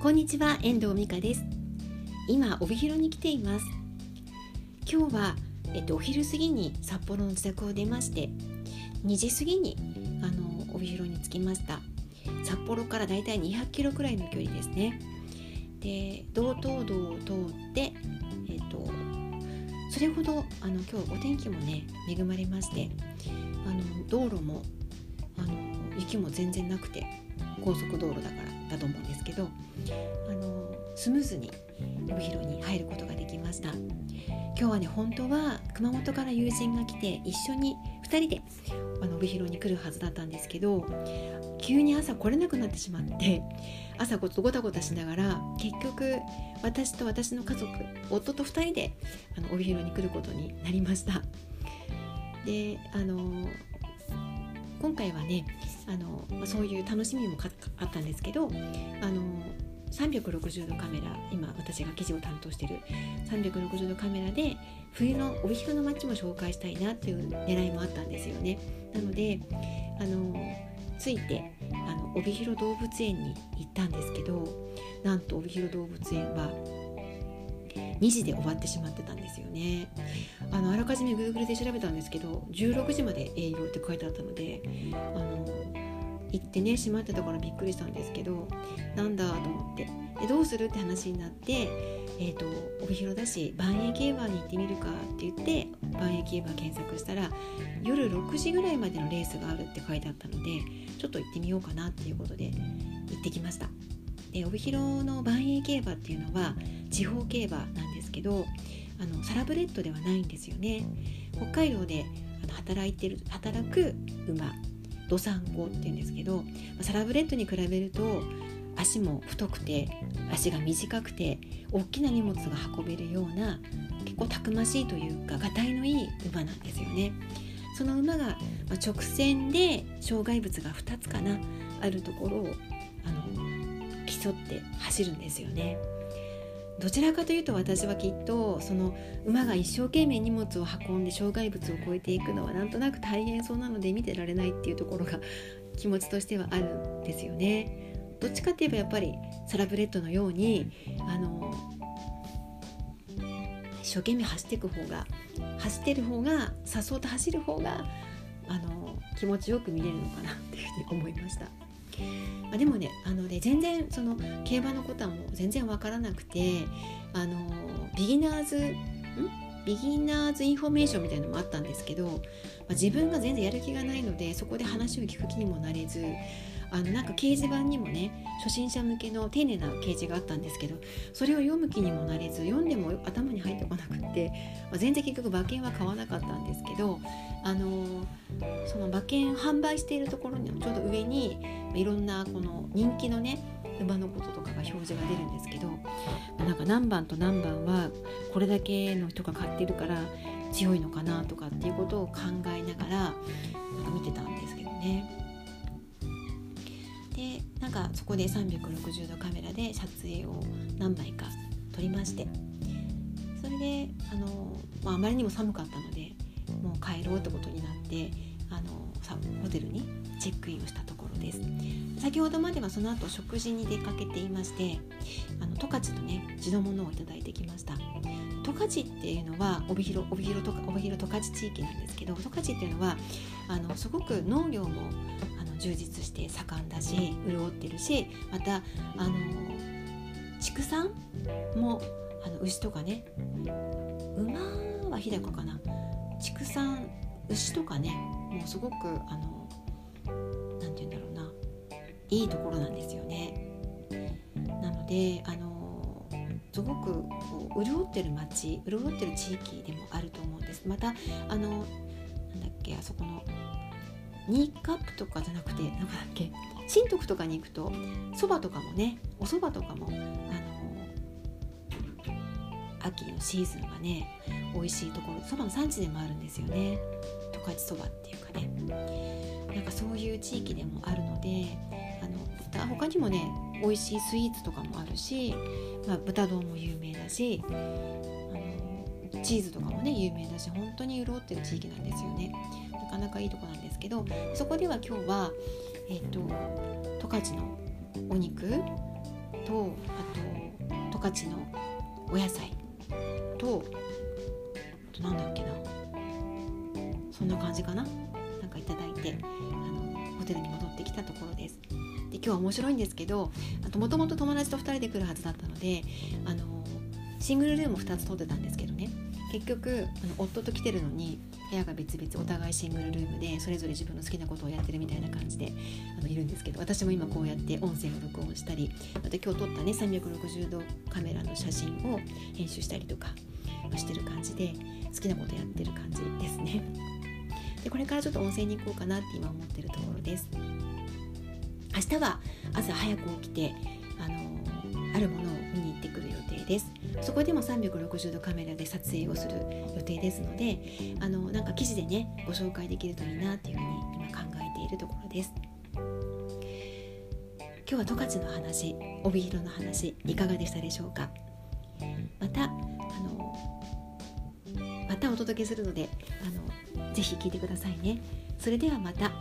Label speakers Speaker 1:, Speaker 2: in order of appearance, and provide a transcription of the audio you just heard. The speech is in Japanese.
Speaker 1: こんにちは遠藤美香です。今帯広に来ています。今日はえっとお昼過ぎに札幌の自宅を出まして2時過ぎにあの帯広に着きました。札幌からだいたい200キロくらいの距離ですね。で道東道を通ってえっとそれほどあの今日お天気もね恵まれましてあの道路もあの雪も全然なくて高速道路だからだと思うんですけどあのスムーズに帯広に入ることができました。今日はね本当は熊本から友人が来て一緒に2人であの帯広に来るはずだったんですけど急に朝来れなくなってしまって朝ごごたごたしながら結局私と私の家族夫と2人であの帯広に来ることになりました。であの今回はねあの、そういう楽しみもあったんですけどあの360度カメラ今私が記事を担当してる360度カメラで冬の帯広の街も紹介したいなという狙いもあったんですよね。なのであのついてあの帯広動物園に行ったんですけどなんと帯広動物園は2時で終わってしまってたんですよねあのあらかじめ Google で調べたんですけど16時まで営業って書いてあったのであの行ってね閉まってたからびっくりしたんですけどなんだと思ってでどうするって話になって、えーと、帯広だし万栄競馬に行ってみるかって言って万栄競馬検索したら夜6時ぐらいまでのレースがあるって書いてあったのでちょっと行ってみようかなっていうことで行ってきました。で帯広の万栄競馬っていうのは地方競馬なんですけどあのサラブレッドではないんですよね北海道であの働いてる働く馬ドサンゴっていうんですけどサラブレッドに比べると足も太くて足が短くて大きな荷物が運べるような結構たくましいというかがたいのいい馬なんですよね。その馬が直線で障害物が2つかなあるところをあの競って走るんですよね。どちらかというと私はきっとその馬が一生懸命荷物を運んで障害物を越えていくのはなんとなく大変そうなので見てられないっていうところが気持ちとしてはあるんですよね。どっちかって言えばやっぱりサラブレッドのようにあの一生懸命走っていく方が走ってる方がさっそうと走る方があの気持ちよく見れるのかなっていうふうに思いました。まあ、でもねあのね全然その競馬のことはもう全然わからなくてあのビギナーズん？ビギナーズインフォメーションみたいなのもあったんですけど、まあ、自分が全然やる気がないのでそこで話を聞く気にもなれずあのなんか掲示板にもね初心者向けの丁寧な掲示があったんですけどそれを読む気にもなれず読んでも頭に入ってこなくって、まあ、全然結局馬券は買わなかったんですけどあのその馬券販売しているところにちょうど上にいろんなこの人気のね馬のこととかが表示が出るんですけどなんか何番と何番はこれだけの人が買ってるから強いのかなとかっていうことを考えながらなんか見てたんですけどね。でなんかそこで360度カメラで撮影を何枚か撮りましてそれであの、まあ、あまりにも寒かったのでもう帰ろうってことになってあのホテルにチェックインをしたところです。先ほどまではその後食事に出かけていましてあの十勝のね地のものをいただいてきました。十勝っていうのは帯広帯広とか帯広十勝地域なんですけど十勝っていうのはあのすごく農業もあの充実して盛んだし潤ってるしまたあの畜産もあの牛とかね馬は日高かな。畜産牛とかねもうすごくあの何て言うんだろうないいところなんですよね。なのであのすごくこう潤ってる町潤ってる地域でもあると思うんです。またあのなんだっけあそこのニーカップとかじゃなくてなんだっけ新徳とかに行くとそばとかもねおそばとかもあの秋のシーズンはね美味しいところそばの産地でもあるんですよね。十勝そばっていうかね。なんかそういう地域でもあるのであの他にもね美味しいスイーツとかもあるし、まあ、豚丼も有名だしあのチーズとかもね有名だし本当に潤ってる地域なんですよね。なかなかいいとこなんですけどそこでは今日はえっ、ー、と十勝のお肉とあと十勝のお野菜とあとなんだっけな。そんな感じかな。なんかいただいてあのホテルに戻ってきたところです。で今日は面白いんですけどあともともと友達と2人で来るはずだったのであのシングルルーム2つ取ってたんですけどね結局あの夫と来てるのに部屋が別々お互いシングルルームでそれぞれ自分の好きなことをやってるみたいな感じであのいるんですけど私も今こうやって音声を録音したりあと今日撮ったね360度カメラの写真を編集したりとかしてる感じで好きなことやってる感じですね。でこれからちょっと温泉に行こうかなって今思ってるところです。明日は朝早く起きてあのあるものを見にってくる予定です。そこでも360度カメラで撮影をする予定ですのであのなんか記事でねご紹介できるといいなっていうふうに今考えているところです。今日は十勝の話帯広の話いかがでしたでしょうか？またあのまたお届けするのであのぜひ聞いてくださいね。それではまた。